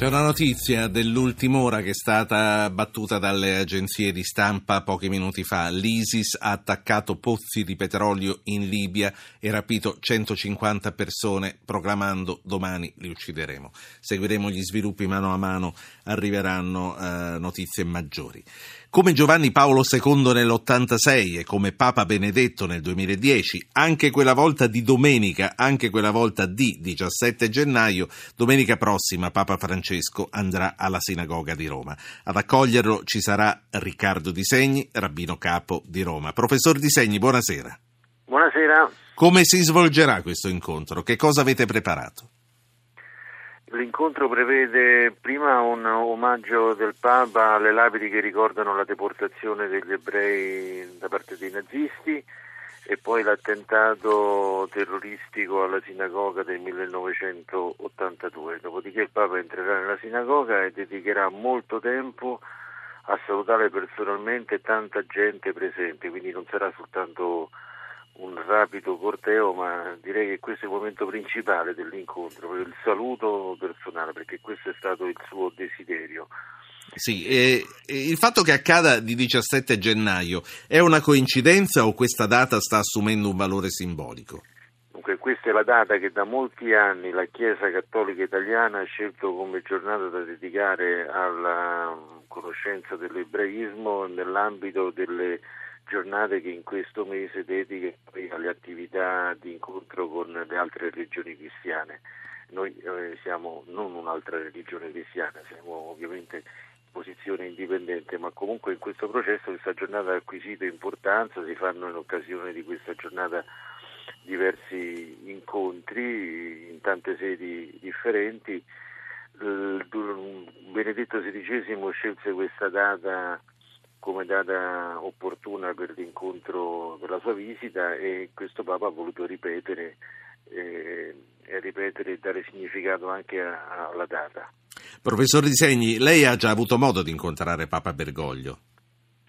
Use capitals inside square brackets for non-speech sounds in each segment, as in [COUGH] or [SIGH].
C'è una notizia dell'ultima ora che è stata battuta dalle agenzie di stampa pochi minuti fa. L'ISIS ha attaccato pozzi di petrolio in Libia e rapito 150 persone, proclamando domani li uccideremo. Seguiremo gli sviluppi mano a mano, arriveranno eh, notizie maggiori. Come Giovanni Paolo II nell'86 e come Papa Benedetto nel 2010, anche quella volta di domenica, anche quella volta di 17 gennaio, domenica prossima Papa Francesco andrà alla sinagoga di Roma. Ad accoglierlo ci sarà Riccardo Di Segni, rabbino capo di Roma. Professor Di Segni, buonasera. Buonasera. Come si svolgerà questo incontro? Che cosa avete preparato? L'incontro prevede prima un omaggio del Papa alle lapidi che ricordano la deportazione degli ebrei da parte dei nazisti e poi l'attentato terroristico alla sinagoga del 1982. Dopodiché il Papa entrerà nella sinagoga e dedicherà molto tempo a salutare personalmente tanta gente presente, quindi non sarà soltanto un rapido corteo, ma direi che questo è il momento principale dell'incontro, il saluto personale, perché questo è stato il suo desiderio. Sì, e, e il fatto che accada di 17 gennaio è una coincidenza o questa data sta assumendo un valore simbolico? Dunque, questa è la data che da molti anni la Chiesa Cattolica Italiana ha scelto come giornata da dedicare alla conoscenza dell'ebraismo nell'ambito delle giornate che in questo mese dedica alle attività di incontro con le altre religioni cristiane. Noi eh, siamo non un'altra religione cristiana, siamo ovviamente posizione indipendente, ma comunque in questo processo questa giornata ha acquisito importanza, si fanno in occasione di questa giornata diversi incontri in tante sedi differenti. Benedetto XVI scelse questa data come data opportuna per l'incontro, per la sua visita e questo Papa ha voluto ripetere eh, e ripetere e dare significato anche alla data. Professor Di Segni, lei ha già avuto modo di incontrare Papa Bergoglio?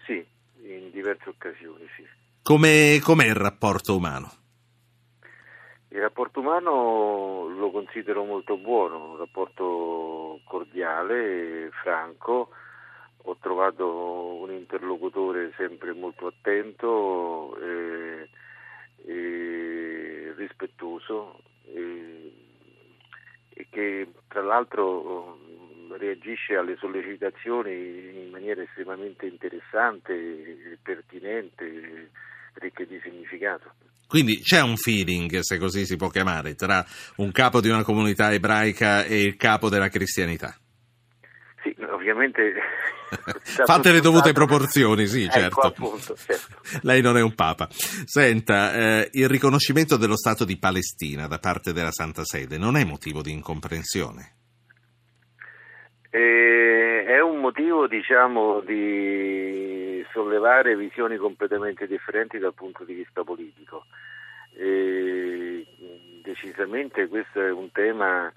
Sì, in diverse occasioni, sì. Come, com'è il rapporto umano? Il rapporto umano lo considero molto buono, un rapporto cordiale, franco, ho trovato un interlocutore sempre molto attento e, e rispettoso e, e, che tra l'altro reagisce alle sollecitazioni in maniera estremamente interessante, pertinente, ricca di significato. Quindi c'è un feeling, se così si può chiamare, tra un capo di una comunità ebraica e il capo della cristianità. Sì, ovviamente [LAUGHS] Fatte le dovute proporzioni, sì, ecco, certo. Appunto, certo. Lei non è un papa. Senta, eh, il riconoscimento dello Stato di Palestina da parte della Santa Sede non è motivo di incomprensione? Eh, è un motivo, diciamo, di sollevare visioni completamente differenti dal punto di vista politico. Eh, decisamente questo è un tema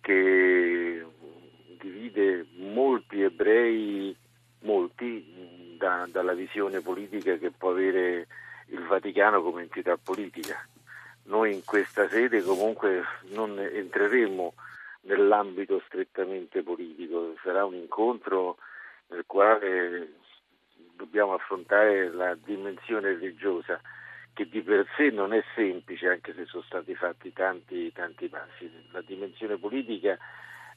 che divide molti ebrei, molti, da, dalla visione politica che può avere il Vaticano come entità politica. Noi in questa sede comunque non entreremo nell'ambito strettamente politico, sarà un incontro nel quale dobbiamo affrontare la dimensione religiosa che di per sé non è semplice anche se sono stati fatti tanti, tanti passi. La dimensione politica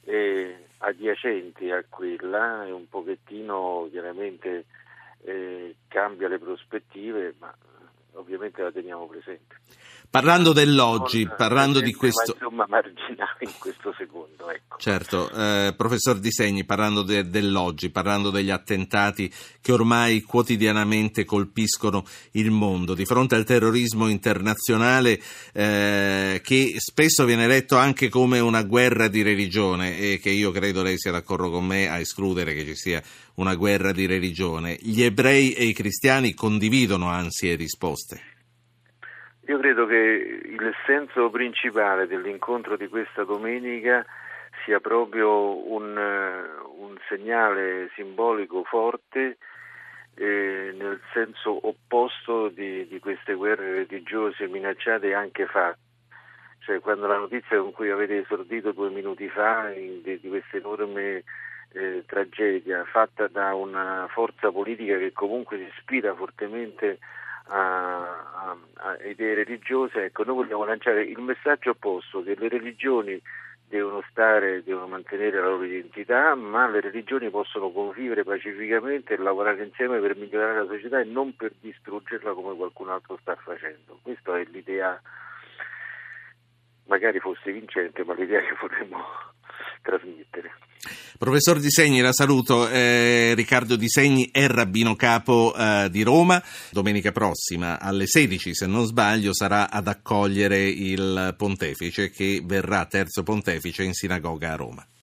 eh, adiacenti a quella e un pochettino chiaramente eh, cambia le prospettive, ma ovviamente la teniamo presente. Parlando dell'oggi, non, parlando di questo... Ma insomma marginale in questo secondo, ecco. Certo, eh, professor Di Segni, parlando de- dell'oggi, parlando degli attentati che ormai quotidianamente colpiscono il mondo, di fronte al terrorismo internazionale eh, che spesso viene letto anche come una guerra di religione e che io credo lei sia d'accordo con me a escludere che ci sia una guerra di religione. Gli ebrei e i cristiani condividono ansie e risposte. Io credo che il senso principale dell'incontro di questa domenica sia proprio un, un segnale simbolico forte eh, nel senso opposto di, di, queste guerre religiose minacciate e anche fatte, cioè quando la notizia con cui avete esordito due minuti fa in, di, di questa enorme eh, tragedia fatta da una forza politica che comunque si ispira fortemente a, a idee religiose, ecco, noi vogliamo lanciare il messaggio opposto che le religioni devono stare, devono mantenere la loro identità, ma le religioni possono convivere pacificamente e lavorare insieme per migliorare la società e non per distruggerla come qualcun altro sta facendo. Questa è l'idea, magari fosse vincente, ma l'idea che vorremmo trasmettere. Professor Di Segni, la saluto. Eh, Riccardo Di Segni è rabbino capo eh, di Roma. Domenica prossima alle 16, se non sbaglio, sarà ad accogliere il pontefice che verrà terzo pontefice in sinagoga a Roma.